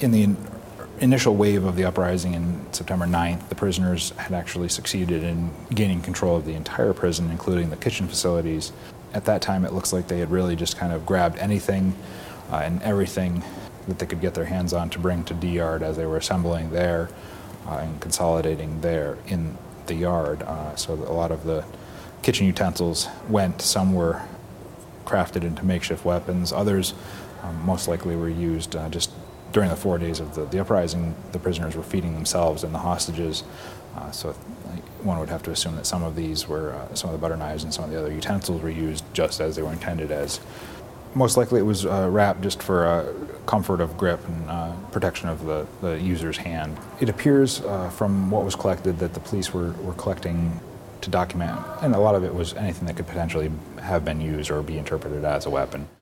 in the in- initial wave of the uprising in September 9th, the prisoners had actually succeeded in gaining control of the entire prison, including the kitchen facilities. At that time, it looks like they had really just kind of grabbed anything uh, and everything that they could get their hands on to bring to D Yard as they were assembling there uh, and consolidating there in the yard. Uh, so a lot of the kitchen utensils went. Some were crafted into makeshift weapons. Others, um, most likely, were used uh, just during the four days of the, the uprising. The prisoners were feeding themselves and the hostages. Uh, so one would have to assume that some of these were, uh, some of the butter knives and some of the other utensils were used just as they were intended as. Most likely it was uh, wrapped just for uh, comfort of grip and uh, protection of the, the user's hand. It appears uh, from what was collected that the police were, were collecting to document, and a lot of it was anything that could potentially have been used or be interpreted as a weapon.